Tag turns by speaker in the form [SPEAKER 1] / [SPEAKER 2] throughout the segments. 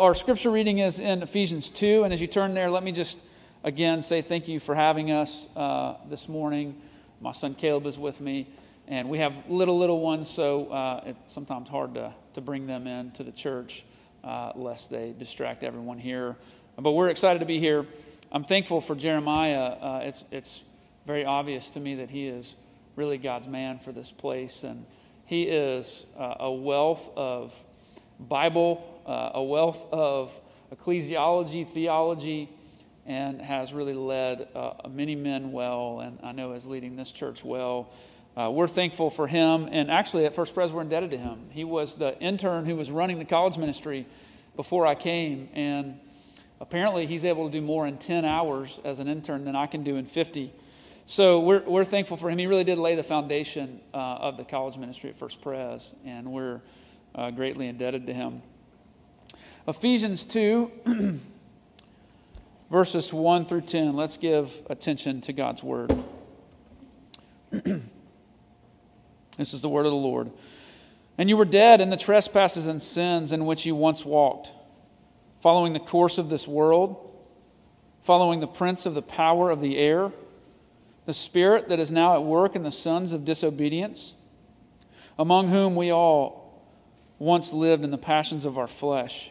[SPEAKER 1] Our scripture reading is in Ephesians 2, and as you turn there, let me just again say thank you for having us uh, this morning. My son Caleb is with me, and we have little, little ones, so uh, it's sometimes hard to, to bring them in to the church uh, lest they distract everyone here. But we're excited to be here. I'm thankful for Jeremiah. Uh, it's, it's very obvious to me that he is really God's man for this place, and he is uh, a wealth of Bible uh, a wealth of ecclesiology, theology, and has really led uh, many men well, and I know is leading this church well. Uh, we're thankful for him, and actually at First Pres, we're indebted to him. He was the intern who was running the college ministry before I came, and apparently he's able to do more in 10 hours as an intern than I can do in 50. So we're, we're thankful for him. He really did lay the foundation uh, of the college ministry at First Pres, and we're uh, greatly indebted to him. Ephesians 2, verses 1 through 10. Let's give attention to God's word. this is the word of the Lord. And you were dead in the trespasses and sins in which you once walked, following the course of this world, following the prince of the power of the air, the spirit that is now at work in the sons of disobedience, among whom we all once lived in the passions of our flesh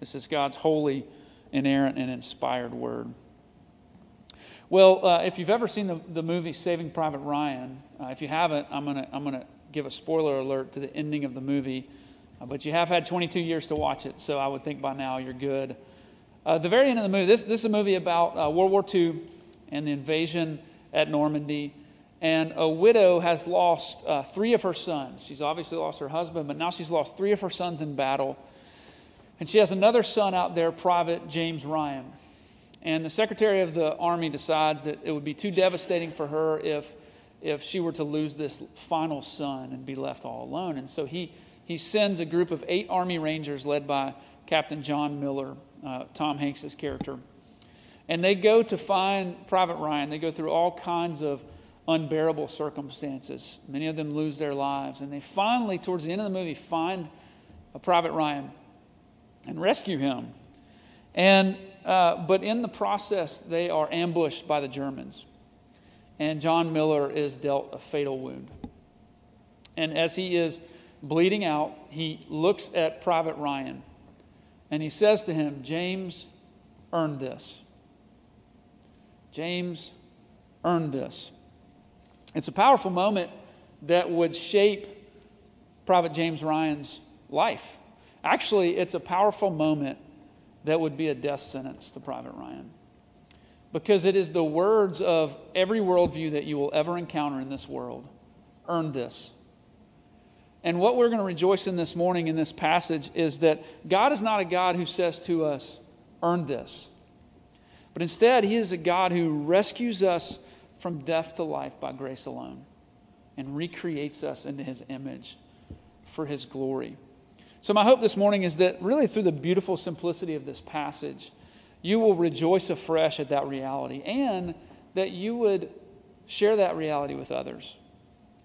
[SPEAKER 1] This is God's holy, inerrant, and inspired word. Well, uh, if you've ever seen the, the movie Saving Private Ryan, uh, if you haven't, I'm going to I'm gonna give a spoiler alert to the ending of the movie. Uh, but you have had 22 years to watch it, so I would think by now you're good. Uh, the very end of the movie, this, this is a movie about uh, World War II and the invasion at Normandy. And a widow has lost uh, three of her sons. She's obviously lost her husband, but now she's lost three of her sons in battle. And she has another son out there, Private James Ryan. And the Secretary of the Army decides that it would be too devastating for her if, if she were to lose this final son and be left all alone. And so he, he sends a group of eight Army Rangers led by Captain John Miller, uh, Tom Hanks' character. And they go to find Private Ryan. They go through all kinds of unbearable circumstances. Many of them lose their lives. And they finally, towards the end of the movie, find a Private Ryan and rescue him. And, uh, but in the process, they are ambushed by the Germans. And John Miller is dealt a fatal wound. And as he is bleeding out, he looks at Private Ryan and he says to him, James earned this. James earned this. It's a powerful moment that would shape Private James Ryan's life. Actually, it's a powerful moment that would be a death sentence to Private Ryan. Because it is the words of every worldview that you will ever encounter in this world. Earn this. And what we're going to rejoice in this morning in this passage is that God is not a God who says to us, earn this. But instead, He is a God who rescues us from death to life by grace alone and recreates us into His image for His glory. So, my hope this morning is that really through the beautiful simplicity of this passage, you will rejoice afresh at that reality and that you would share that reality with others,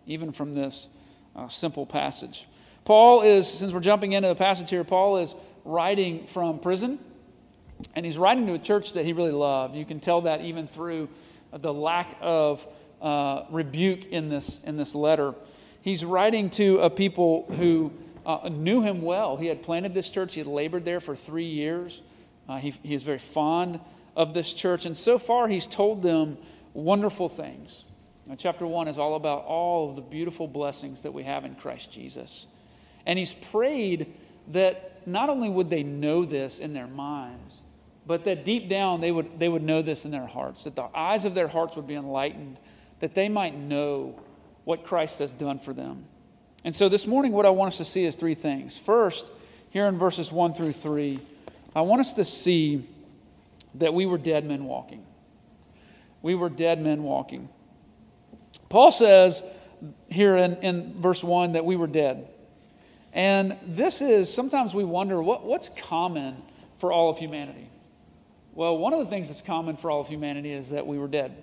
[SPEAKER 1] even from this uh, simple passage. Paul is, since we're jumping into the passage here, Paul is writing from prison, and he's writing to a church that he really loved. You can tell that even through the lack of uh, rebuke in this, in this letter. He's writing to a people who uh, knew him well. He had planted this church, he had labored there for three years. Uh, he, he is very fond of this church. And so far, he's told them wonderful things. Now, chapter 1 is all about all of the beautiful blessings that we have in Christ Jesus. And he's prayed that not only would they know this in their minds, but that deep down they would, they would know this in their hearts, that the eyes of their hearts would be enlightened, that they might know what Christ has done for them. And so this morning, what I want us to see is three things. First, here in verses 1 through 3, I want us to see that we were dead men walking. We were dead men walking. Paul says here in, in verse 1 that we were dead. And this is, sometimes we wonder what, what's common for all of humanity? Well, one of the things that's common for all of humanity is that we were dead.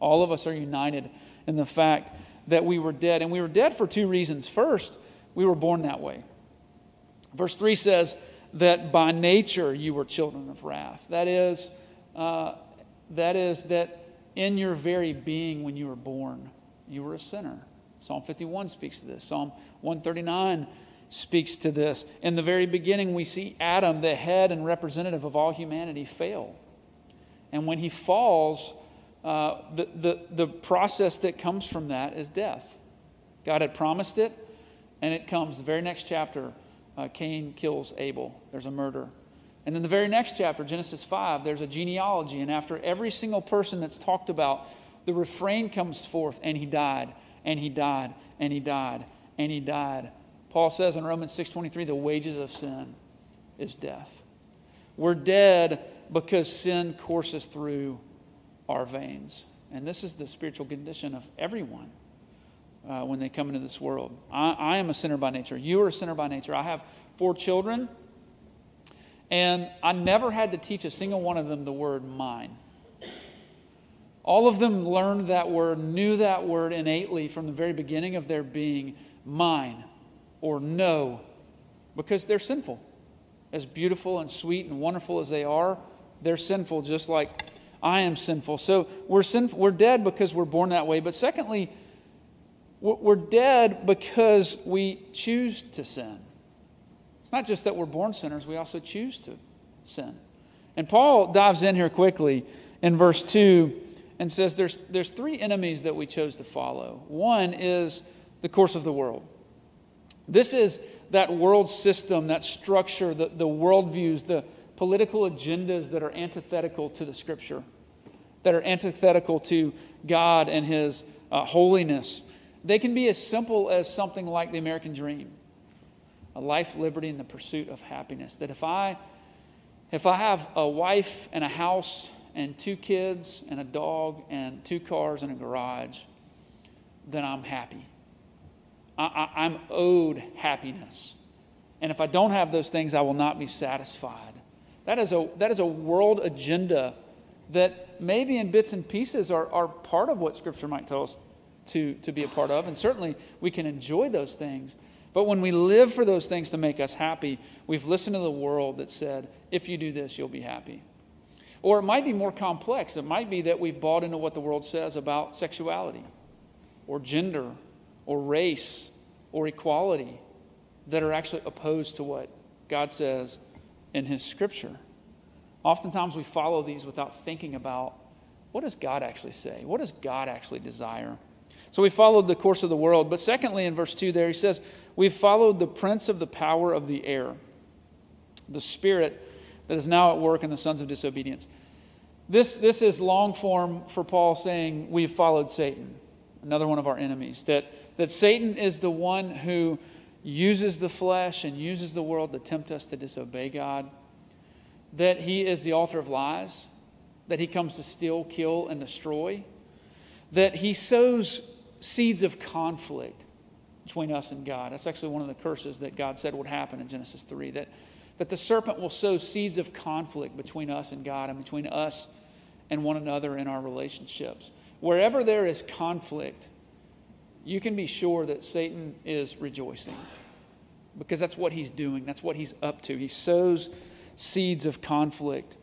[SPEAKER 1] All of us are united in the fact that we were dead. And we were dead for two reasons. First, we were born that way. Verse 3 says that by nature you were children of wrath. That is, uh, that is that in your very being when you were born, you were a sinner. Psalm 51 speaks to this. Psalm 139 speaks to this. In the very beginning, we see Adam, the head and representative of all humanity, fail. And when he falls, uh, the, the, the process that comes from that is death. God had promised it, and it comes the very next chapter. Uh, Cain kills Abel. There's a murder. And then the very next chapter, Genesis 5, there's a genealogy. And after every single person that's talked about, the refrain comes forth, and he died, and he died, and he died, and he died. Paul says in Romans 6:23 the wages of sin is death. We're dead because sin courses through our veins. And this is the spiritual condition of everyone uh, when they come into this world. I, I am a sinner by nature. You are a sinner by nature. I have four children, and I never had to teach a single one of them the word mine. All of them learned that word, knew that word innately from the very beginning of their being mine or no because they're sinful. As beautiful and sweet and wonderful as they are, they're sinful just like I am sinful. So we're sinful, we're dead because we're born that way. But secondly, we're dead because we choose to sin. It's not just that we're born sinners, we also choose to sin. And Paul dives in here quickly in verse 2 and says there's, there's three enemies that we chose to follow. One is the course of the world. This is that world system, that structure, the, the worldviews, the political agendas that are antithetical to the scripture, that are antithetical to God and His uh, holiness. They can be as simple as something like the American dream a life, liberty, and the pursuit of happiness. That if I, if I have a wife and a house and two kids and a dog and two cars and a garage, then I'm happy. I, am owed happiness. And if I don't have those things, I will not be satisfied. That is a, that is a world agenda that maybe in bits and pieces are, are part of what Scripture might tell us to, to be a part of. And certainly we can enjoy those things. But when we live for those things to make us happy, we've listened to the world that said, if you do this, you'll be happy. Or it might be more complex. It might be that we've bought into what the world says about sexuality or gender or race or equality that are actually opposed to what God says in His Scripture. Oftentimes we follow these without thinking about what does God actually say? What does God actually desire? So we followed the course of the world. But secondly, in verse 2 there, he says, We've followed the prince of the power of the air, the spirit that is now at work in the sons of disobedience. This, this is long form for Paul saying, We've followed Satan, another one of our enemies. That that Satan is the one who uses the flesh and uses the world to tempt us to disobey God, that he is the author of lies, that he comes to steal, kill, and destroy, that he sows seeds of conflict between us and God. That's actually one of the curses that God said would happen in Genesis 3 that, that the serpent will sow seeds of conflict between us and God and between us and one another in our relationships. Wherever there is conflict, you can be sure that Satan is rejoicing because that's what he's doing, that's what he's up to. He sows seeds of conflict,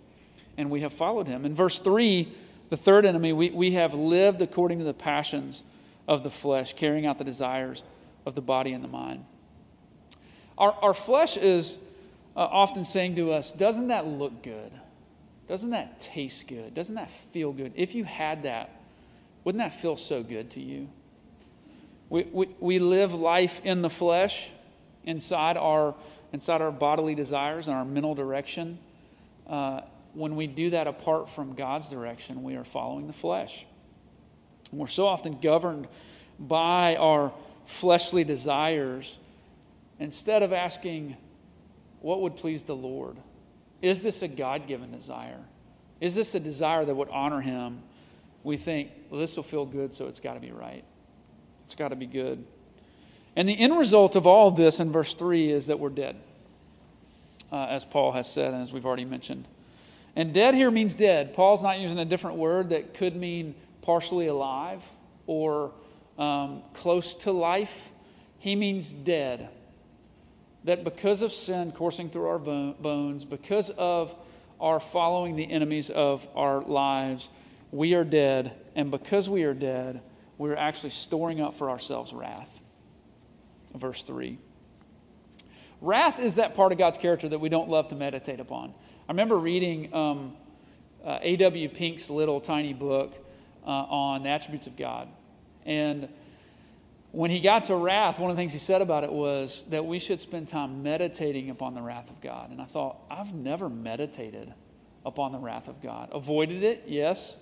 [SPEAKER 1] and we have followed him. In verse 3, the third enemy, we, we have lived according to the passions of the flesh, carrying out the desires of the body and the mind. Our, our flesh is uh, often saying to us, Doesn't that look good? Doesn't that taste good? Doesn't that feel good? If you had that, wouldn't that feel so good to you? We, we, we live life in the flesh, inside our, inside our bodily desires and our mental direction. Uh, when we do that apart from God's direction, we are following the flesh. And we're so often governed by our fleshly desires instead of asking, what would please the Lord? Is this a God given desire? Is this a desire that would honor Him? We think, well, this will feel good, so it's got to be right. It's got to be good. And the end result of all of this in verse 3 is that we're dead, uh, as Paul has said and as we've already mentioned. And dead here means dead. Paul's not using a different word that could mean partially alive or um, close to life. He means dead that because of sin coursing through our bones, because of our following the enemies of our lives, we are dead. And because we are dead, we're actually storing up for ourselves wrath. Verse 3. Wrath is that part of God's character that we don't love to meditate upon. I remember reading um, uh, A.W. Pink's little tiny book uh, on the attributes of God. And when he got to wrath, one of the things he said about it was that we should spend time meditating upon the wrath of God. And I thought, I've never meditated upon the wrath of God. Avoided it, yes.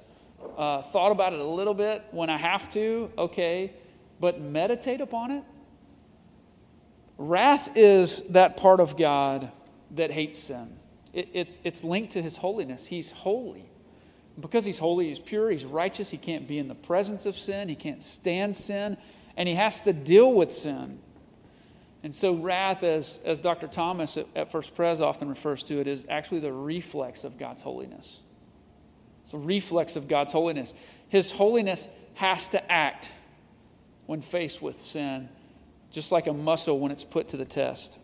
[SPEAKER 1] Uh, thought about it a little bit when I have to, okay. But meditate upon it? Wrath is that part of God that hates sin. It, it's, it's linked to his holiness. He's holy. Because he's holy, he's pure, he's righteous, he can't be in the presence of sin, he can't stand sin and he has to deal with sin. And so, wrath, as, as Dr. Thomas at, at First Pres often refers to it, is actually the reflex of God's holiness. It's a reflex of God's holiness. His holiness has to act when faced with sin, just like a muscle when it's put to the test.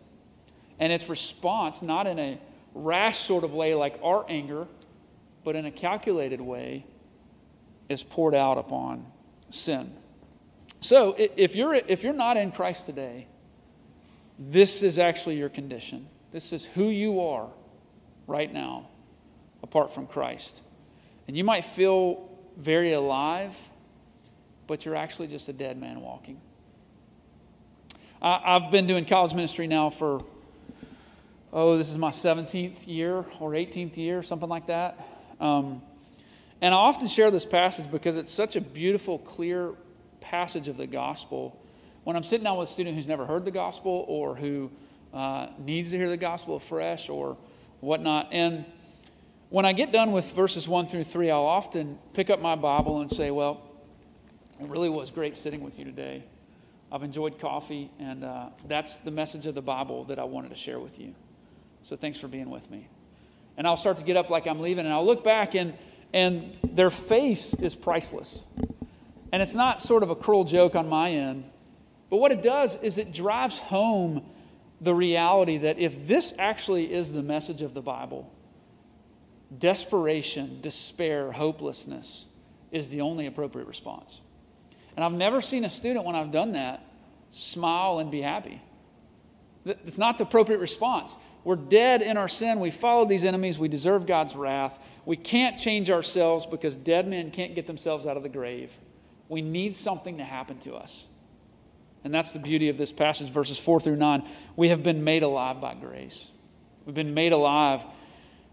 [SPEAKER 1] And its response, not in a rash sort of way like our anger, but in a calculated way, is poured out upon sin. So if you're, if you're not in Christ today, this is actually your condition. This is who you are right now, apart from Christ. And you might feel very alive, but you're actually just a dead man walking. I, have been doing college ministry now for, oh, this is my 17th year or 18th year, something like that. Um, and I often share this passage because it's such a beautiful, clear passage of the gospel, when I'm sitting down with a student who's never heard the gospel or who uh, needs to hear the gospel afresh or whatnot, and when I get done with verses 1 through 3, I'll often pick up my Bible and say, Well, it really was great sitting with you today. I've enjoyed coffee, and uh, that's the message of the Bible that I wanted to share with you. So thanks for being with me. And I'll start to get up like I'm leaving, and I'll look back, and, and their face is priceless. And it's not sort of a cruel joke on my end, but what it does is it drives home the reality that if this actually is the message of the Bible, desperation, despair, hopelessness is the only appropriate response. And I've never seen a student, when I've done that, smile and be happy. It's not the appropriate response. We're dead in our sin. We follow these enemies. We deserve God's wrath. We can't change ourselves because dead men can't get themselves out of the grave. We need something to happen to us. And that's the beauty of this passage, verses 4 through 9. We have been made alive by grace. We've been made alive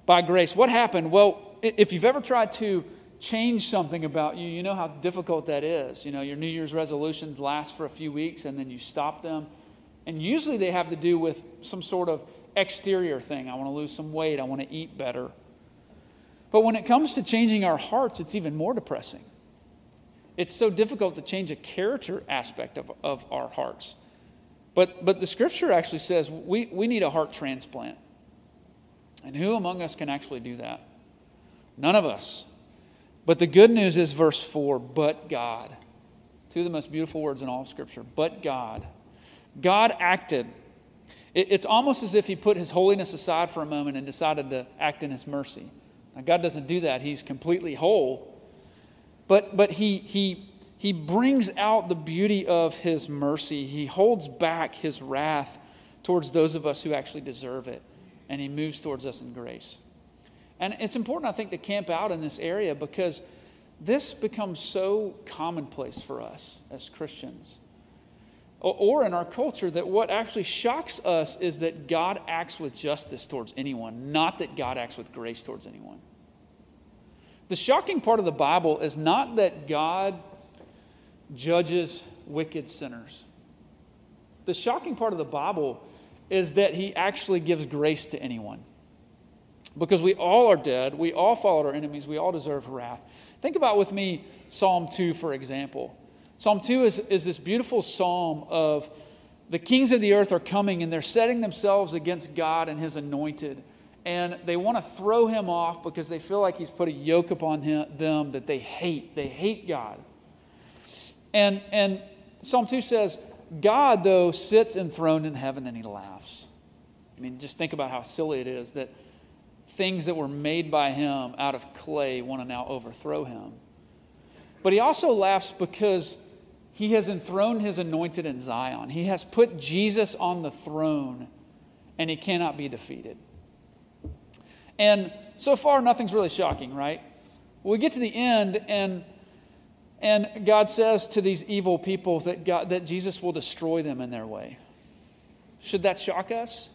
[SPEAKER 1] by grace. What happened? Well, if you've ever tried to change something about you, you know how difficult that is. You know, your New Year's resolutions last for a few weeks and then you stop them. And usually they have to do with some sort of exterior thing. I want to lose some weight. I want to eat better. But when it comes to changing our hearts, it's even more depressing. It's so difficult to change a character aspect of, of our hearts. But, but the scripture actually says we, we need a heart transplant. And who among us can actually do that? None of us. But the good news is verse 4 but God. Two of the most beautiful words in all of Scripture. But God. God acted. It's almost as if He put His holiness aside for a moment and decided to act in His mercy. Now, God doesn't do that, He's completely whole. But, but he, he, he brings out the beauty of his mercy. He holds back his wrath towards those of us who actually deserve it, and he moves towards us in grace. And it's important, I think, to camp out in this area because this becomes so commonplace for us as Christians or in our culture that what actually shocks us is that God acts with justice towards anyone, not that God acts with grace towards anyone. The shocking part of the Bible is not that God judges wicked sinners. The shocking part of the Bible is that he actually gives grace to anyone. Because we all are dead, we all followed our enemies, we all deserve wrath. Think about with me Psalm 2, for example. Psalm 2 is, is this beautiful psalm of the kings of the earth are coming and they're setting themselves against God and his anointed. And they want to throw him off because they feel like he's put a yoke upon him, them that they hate. They hate God. And, and Psalm 2 says, God, though, sits enthroned in heaven and he laughs. I mean, just think about how silly it is that things that were made by him out of clay want to now overthrow him. But he also laughs because he has enthroned his anointed in Zion. He has put Jesus on the throne, and he cannot be defeated. And so far, nothing's really shocking, right? We get to the end, and, and God says to these evil people that, God, that Jesus will destroy them in their way. Should that shock us?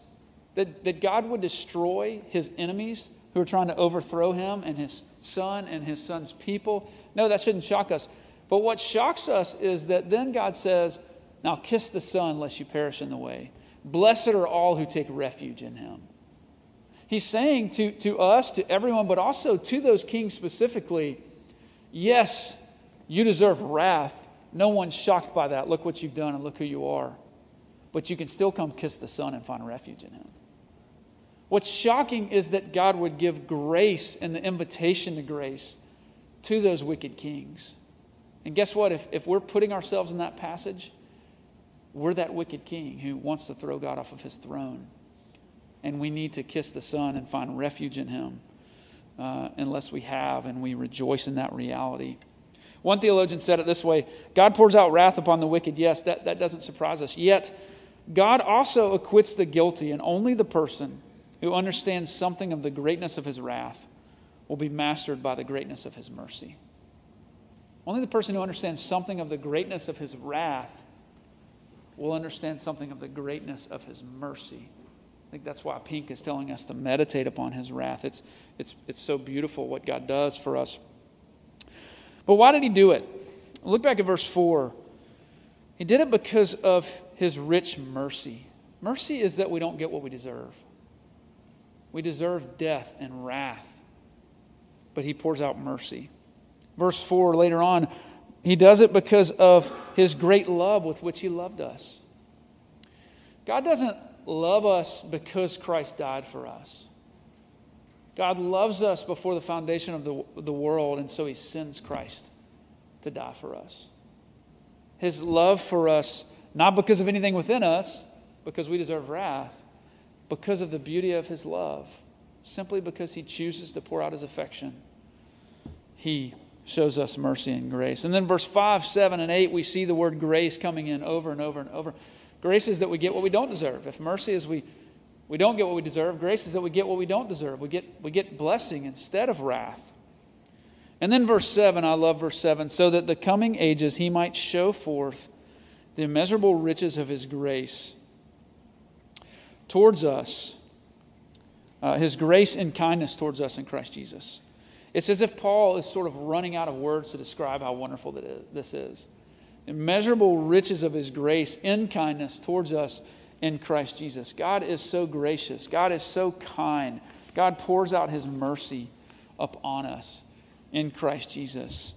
[SPEAKER 1] That, that God would destroy his enemies who are trying to overthrow him and his son and his son's people? No, that shouldn't shock us. But what shocks us is that then God says, Now kiss the Son, lest you perish in the way. Blessed are all who take refuge in him. He's saying to, to us, to everyone, but also to those kings specifically, yes, you deserve wrath. No one's shocked by that. Look what you've done and look who you are. But you can still come kiss the Son and find refuge in him. What's shocking is that God would give grace and the invitation to grace to those wicked kings. And guess what? If, if we're putting ourselves in that passage, we're that wicked king who wants to throw God off of his throne. And we need to kiss the Son and find refuge in him uh, unless we have and we rejoice in that reality. One theologian said it this way God pours out wrath upon the wicked. Yes, that, that doesn't surprise us. Yet, God also acquits the guilty, and only the person who understands something of the greatness of his wrath will be mastered by the greatness of his mercy. Only the person who understands something of the greatness of his wrath will understand something of the greatness of his mercy. I think that's why Pink is telling us to meditate upon his wrath. It's, it's, it's so beautiful what God does for us. But why did he do it? Look back at verse 4. He did it because of his rich mercy. Mercy is that we don't get what we deserve. We deserve death and wrath but he pours out mercy. Verse 4 later on, he does it because of his great love with which he loved us. God doesn't love us because Christ died for us. God loves us before the foundation of the, the world, and so he sends Christ to die for us. His love for us, not because of anything within us, because we deserve wrath, because of the beauty of his love, simply because he chooses to pour out his affection he shows us mercy and grace. And then verse 5, 7, and 8, we see the word grace coming in over and over and over. Grace is that we get what we don't deserve. If mercy is we, we don't get what we deserve, grace is that we get what we don't deserve. We get, we get blessing instead of wrath. And then verse 7, I love verse 7, so that the coming ages he might show forth the immeasurable riches of his grace towards us, uh, his grace and kindness towards us in Christ Jesus. It's as if Paul is sort of running out of words to describe how wonderful that this is. Immeasurable riches of his grace in kindness towards us in Christ Jesus. God is so gracious. God is so kind. God pours out his mercy upon us in Christ Jesus.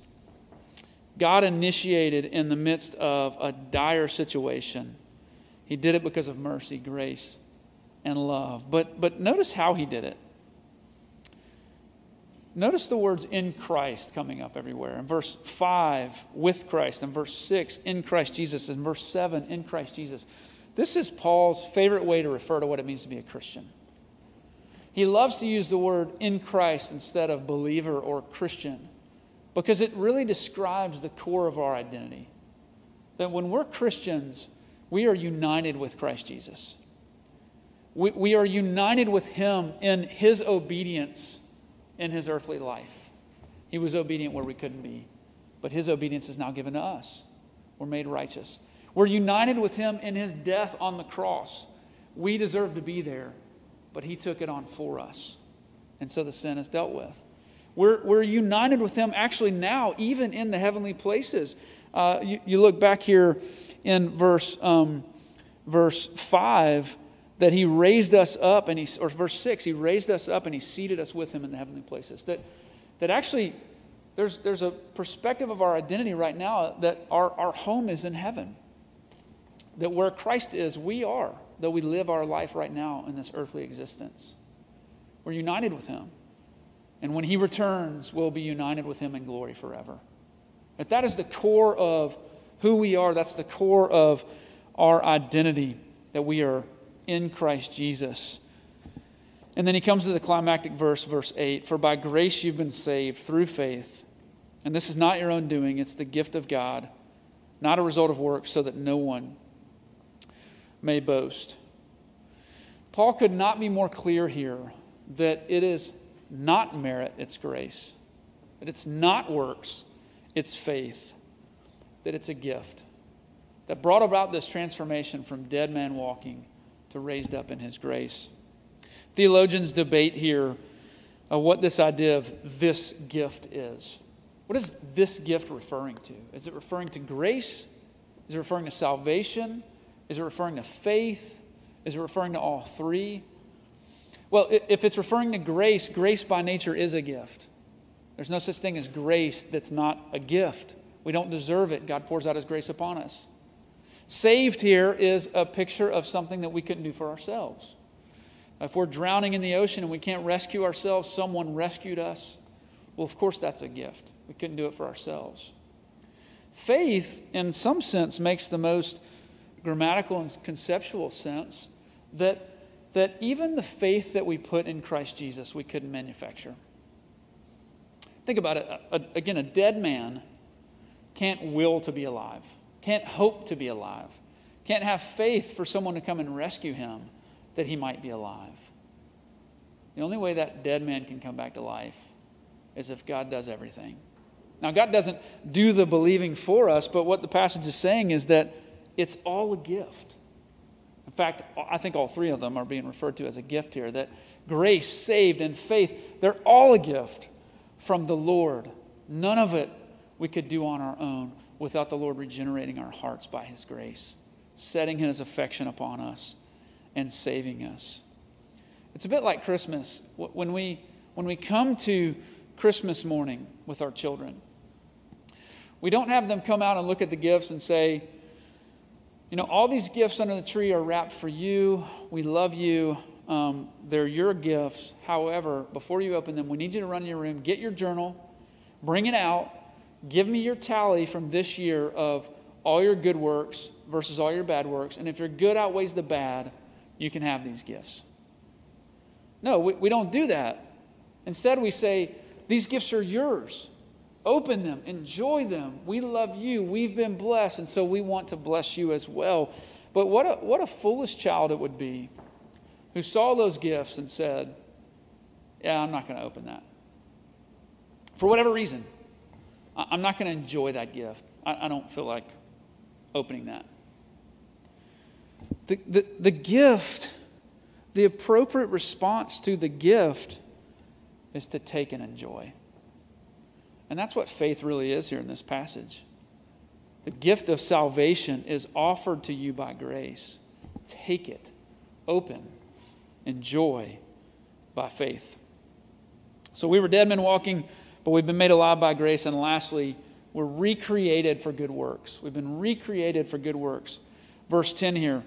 [SPEAKER 1] God initiated in the midst of a dire situation. He did it because of mercy, grace, and love. But, but notice how he did it. Notice the words in Christ coming up everywhere. In verse 5, with Christ. In verse 6, in Christ Jesus. In verse 7, in Christ Jesus. This is Paul's favorite way to refer to what it means to be a Christian. He loves to use the word in Christ instead of believer or Christian because it really describes the core of our identity. That when we're Christians, we are united with Christ Jesus. We, we are united with Him in His obedience in his earthly life. He was obedient where we couldn't be, but his obedience is now given to us. We're made righteous. We're united with him in his death on the cross. We deserve to be there, but he took it on for us. And so the sin is dealt with. We're, we're united with him actually now, even in the heavenly places. Uh, you, you, look back here in verse, um, verse 5 that he raised us up, and he, or verse 6, he raised us up and he seated us with him in the heavenly places. That, that actually, there's, there's a perspective of our identity right now that our, our home is in heaven. That where Christ is, we are, though we live our life right now in this earthly existence. We're united with him. And when he returns, we'll be united with him in glory forever. That that is the core of who we are. That's the core of our identity, that we are in Christ Jesus. And then he comes to the climactic verse, verse 8 For by grace you've been saved through faith. And this is not your own doing, it's the gift of God, not a result of works, so that no one may boast. Paul could not be more clear here that it is not merit, it's grace. That it's not works, it's faith. That it's a gift that brought about this transformation from dead man walking to raised up in his grace. Theologians debate here uh, what this idea of this gift is. What is this gift referring to? Is it referring to grace? Is it referring to salvation? Is it referring to faith? Is it referring to all three? Well, if it's referring to grace, grace by nature is a gift. There's no such thing as grace that's not a gift. We don't deserve it. God pours out His grace upon us. Saved here is a picture of something that we couldn't do for ourselves. If we're drowning in the ocean and we can't rescue ourselves, someone rescued us. Well, of course, that's a gift. We couldn't do it for ourselves. Faith, in some sense, makes the most grammatical and conceptual sense that, that even the faith that we put in Christ Jesus, we couldn't manufacture. Think about it. A, a, again, a dead man can't will to be alive can't hope to be alive, can't have faith for someone to come and rescue him that he might be alive. The only way that dead man can come back to life is if God does everything. Now, God doesn't do the believing for us, but what the passage is saying is that it's all a gift. In fact, I think all three of them are being referred to as a gift here that grace, saved, and faith, they're all a gift from the Lord. None of it we could do on our own without the Lord regenerating our hearts by His grace, setting His affection upon us, and saving us. It's a bit like Christmas. When we, when we come to Christmas morning with our children, we don't have them come out and look at the gifts and say, you know, all these gifts under the tree are wrapped for you. We love you. Um, they're your gifts. However, before you open them, we need you to run your room, get your journal, bring it out, Give me your tally from this year of all your good works versus all your bad works. And if your good outweighs the bad, you can have these gifts. No, we, we don't do that. Instead, we say, These gifts are yours. Open them, enjoy them. We love you. We've been blessed, and so we want to bless you as well. But what a, what a foolish child it would be who saw those gifts and said, Yeah, I'm not going to open that. For whatever reason. I'm not going to enjoy that gift. I, I, don't feel like opening that. The, the, the gift, the appropriate response to the gift is to take and enjoy. And that's what faith really is here in this passage. The gift of salvation is offered to you by grace. Take it, open, enjoy by faith. So we were dead men walking but we've been made alive by grace. And lastly, we're recreated for good works. We've been recreated for good works. Verse 10 here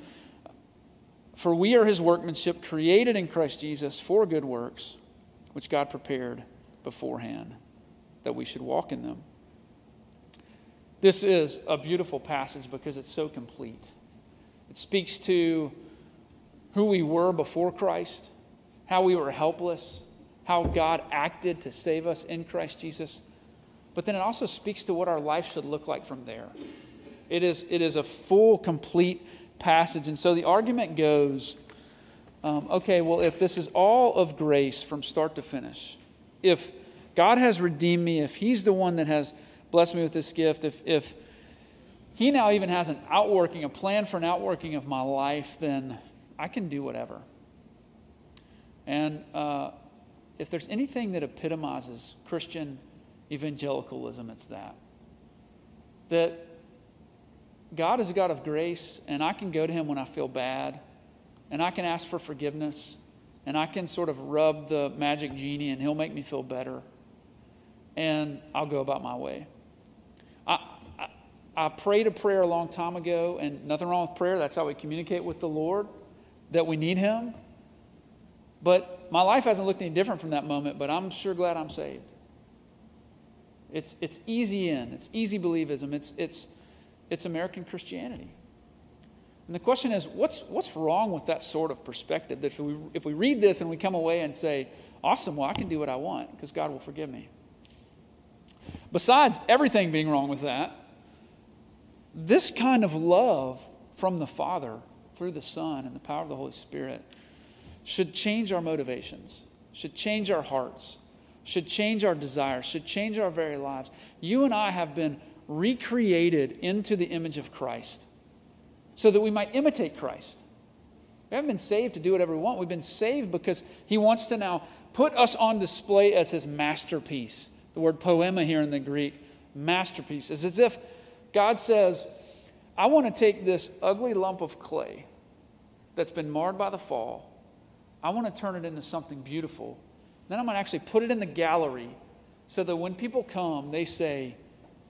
[SPEAKER 1] For we are his workmanship, created in Christ Jesus for good works, which God prepared beforehand that we should walk in them. This is a beautiful passage because it's so complete. It speaks to who we were before Christ, how we were helpless, how God acted to save us in Christ Jesus. But then it also speaks to what our life should look like from there. It is, it is a full, complete passage. And so the argument goes um, okay, well, if this is all of grace from start to finish, if God has redeemed me, if He's the one that has blessed me with this gift, if, if He now even has an outworking, a plan for an outworking of my life, then I can do whatever. And uh, if there's anything that epitomizes Christian evangelicalism, it's that. That God is a God of grace, and I can go to Him when I feel bad, and I can ask for forgiveness, and I can sort of rub the magic genie, and He'll make me feel better, and I'll go about my way. I, I, I prayed a prayer a long time ago, and nothing wrong with prayer. That's how we communicate with the Lord, that we need Him. But my life hasn't looked any different from that moment, but I'm sure glad I'm saved. It's, it's easy in, it's easy believism, it's, it's, it's American Christianity. And the question is, what's, what's wrong with that sort of perspective? That if we, if we read this and we come away and say, awesome, well, I can do what I want because God will forgive me. Besides everything being wrong with that, this kind of love from the Father through the Son and the power of the Holy Spirit should change our motivations, should change our hearts, should change our desires, should change our very lives. You and I have been recreated into the image of Christ so that we might imitate Christ. We haven't been saved to do whatever we want. We've been saved because He wants to now put us on display as His masterpiece. The word poema here in the Greek, masterpiece, is as if God says, I want to take this ugly lump of clay that's been marred by the fall, I want to turn it into something beautiful. Then I'm going to actually put it in the gallery so that when people come, they say,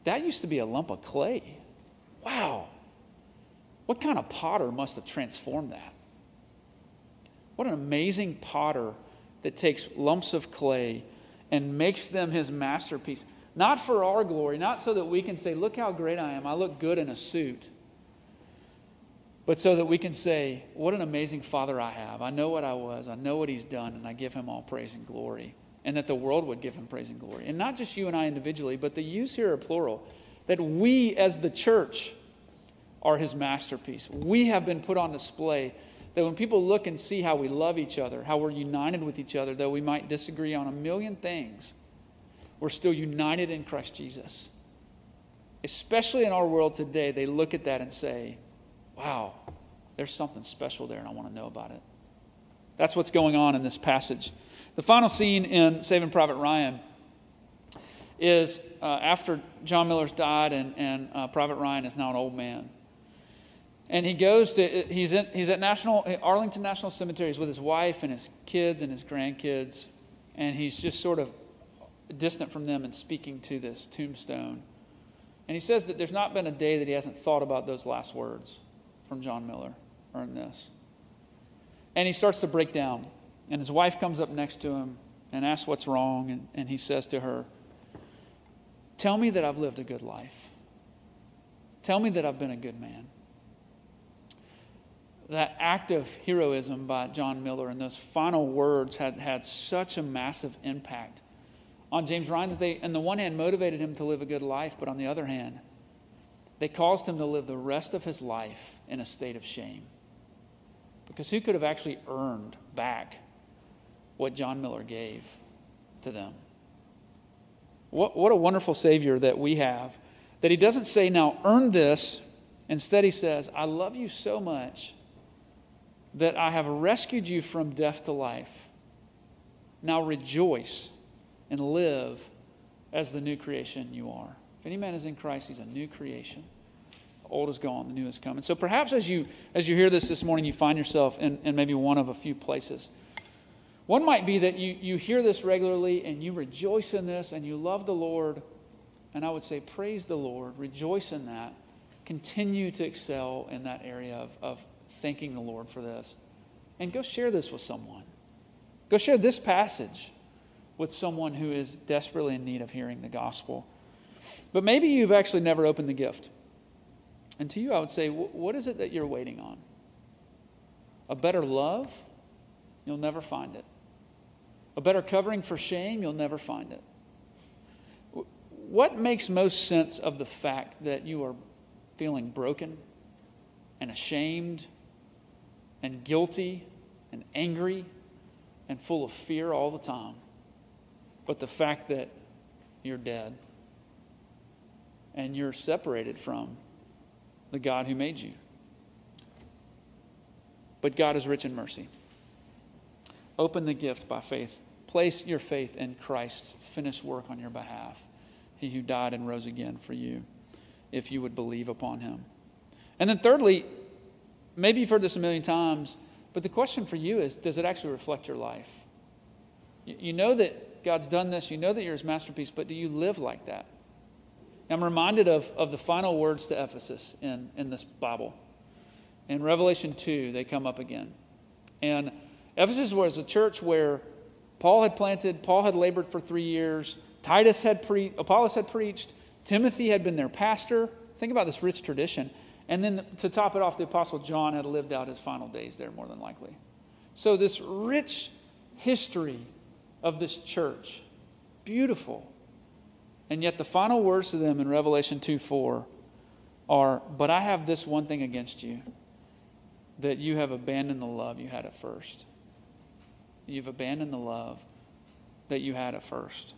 [SPEAKER 1] That used to be a lump of clay. Wow. What kind of potter must have transformed that? What an amazing potter that takes lumps of clay and makes them his masterpiece. Not for our glory, not so that we can say, Look how great I am. I look good in a suit. But so that we can say, What an amazing father I have. I know what I was, I know what he's done, and I give him all praise and glory. And that the world would give him praise and glory. And not just you and I individually, but the use here are plural. That we as the church are his masterpiece. We have been put on display that when people look and see how we love each other, how we're united with each other, though we might disagree on a million things, we're still united in Christ Jesus. Especially in our world today, they look at that and say, wow, there's something special there, and I want to know about it. That's what's going on in this passage. The final scene in Saving Private Ryan is uh, after John Miller's died, and, and uh, Private Ryan is now an old man. And he goes to, he's, in, he's at National, Arlington National Cemetery. He's with his wife and his kids and his grandkids. And he's just sort of distant from them and speaking to this tombstone. And he says that there's not been a day that he hasn't thought about those last words from John Miller in this. And he starts to break down. And his wife comes up next to him and asks what's wrong. And, and he says to her, Tell me that I've lived a good life. Tell me that I've been a good man. That act of heroism by John Miller and those final words had had such a massive impact on James Ryan that they, on the one hand, motivated him to live a good life, but on the other hand, they caused him to live the rest of his life in a state of shame. Because who could have actually earned back what John Miller gave to them? What, what a wonderful Savior that we have. That he doesn't say, now earn this. Instead, he says, I love you so much that I have rescued you from death to life. Now rejoice and live as the new creation you are. If any man is in Christ, he's a new creation. Old is gone, the new is come. And so perhaps as you as you hear this this morning, you find yourself in, in maybe one of a few places. One might be that you, you hear this regularly and you rejoice in this and you love the Lord. And I would say, praise the Lord, rejoice in that. Continue to excel in that area of, of thanking the Lord for this. And go share this with someone. Go share this passage with someone who is desperately in need of hearing the gospel. But maybe you've actually never opened the gift. And to you, I would say, what is it that you're waiting on? A better love? You'll never find it. A better covering for shame? You'll never find it. What makes most sense of the fact that you are feeling broken and ashamed and guilty and angry and full of fear all the time? but the fact that you're dead and you're separated from the God who made you. But God is rich in mercy. Open the gift by faith. Place your faith in Christ's finished work on your behalf, He who died and rose again for you, if you would believe upon Him. And then, thirdly, maybe you've heard this a million times, but the question for you is does it actually reflect your life? You know that God's done this, you know that you're His masterpiece, but do you live like that? I'm reminded of, of the final words to Ephesus in, in this Bible. In Revelation 2, they come up again. And Ephesus was a church where Paul had planted, Paul had labored for three years, Titus had preached, Apollos had preached, Timothy had been their pastor. Think about this rich tradition. And then to top it off, the Apostle John had lived out his final days there, more than likely. So, this rich history of this church, beautiful. And yet, the final words to them in Revelation 2 4 are, But I have this one thing against you, that you have abandoned the love you had at first. You've abandoned the love that you had at first.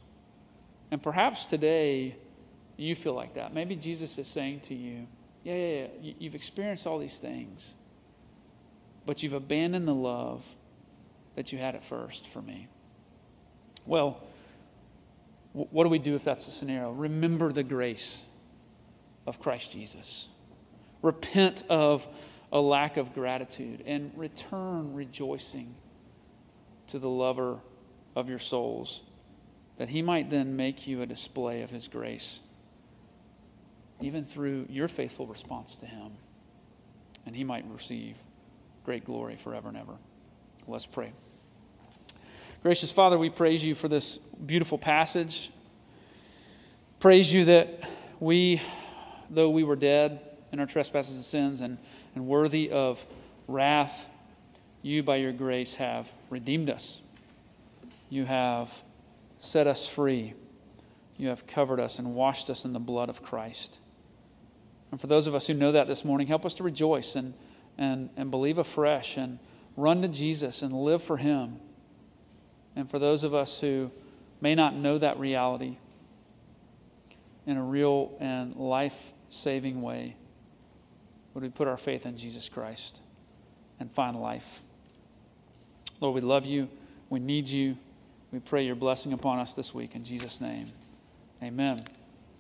[SPEAKER 1] And perhaps today you feel like that. Maybe Jesus is saying to you, yeah, yeah, yeah. You've experienced all these things, but you've abandoned the love that you had at first for me. Well, what do we do if that's the scenario? Remember the grace of Christ Jesus. Repent of a lack of gratitude and return rejoicing to the lover of your souls, that he might then make you a display of his grace even through your faithful response to Him. And He might receive great glory forever and ever. Let's pray. Gracious Father, we praise you for this beautiful passage. Praise you that we, though we were dead in our trespasses and sins and, and worthy of wrath, you, by your grace, have redeemed us. You have set us free. You have covered us and washed us in the blood of Christ. And for those of us who know that this morning, help us to rejoice and, and, and believe afresh and run to Jesus and live for Him. And for those of us who may not know that reality in a real and life saving way, would we put our faith in Jesus Christ and find life? Lord, we love you. We need you. We pray your blessing upon us this week. In Jesus' name, amen.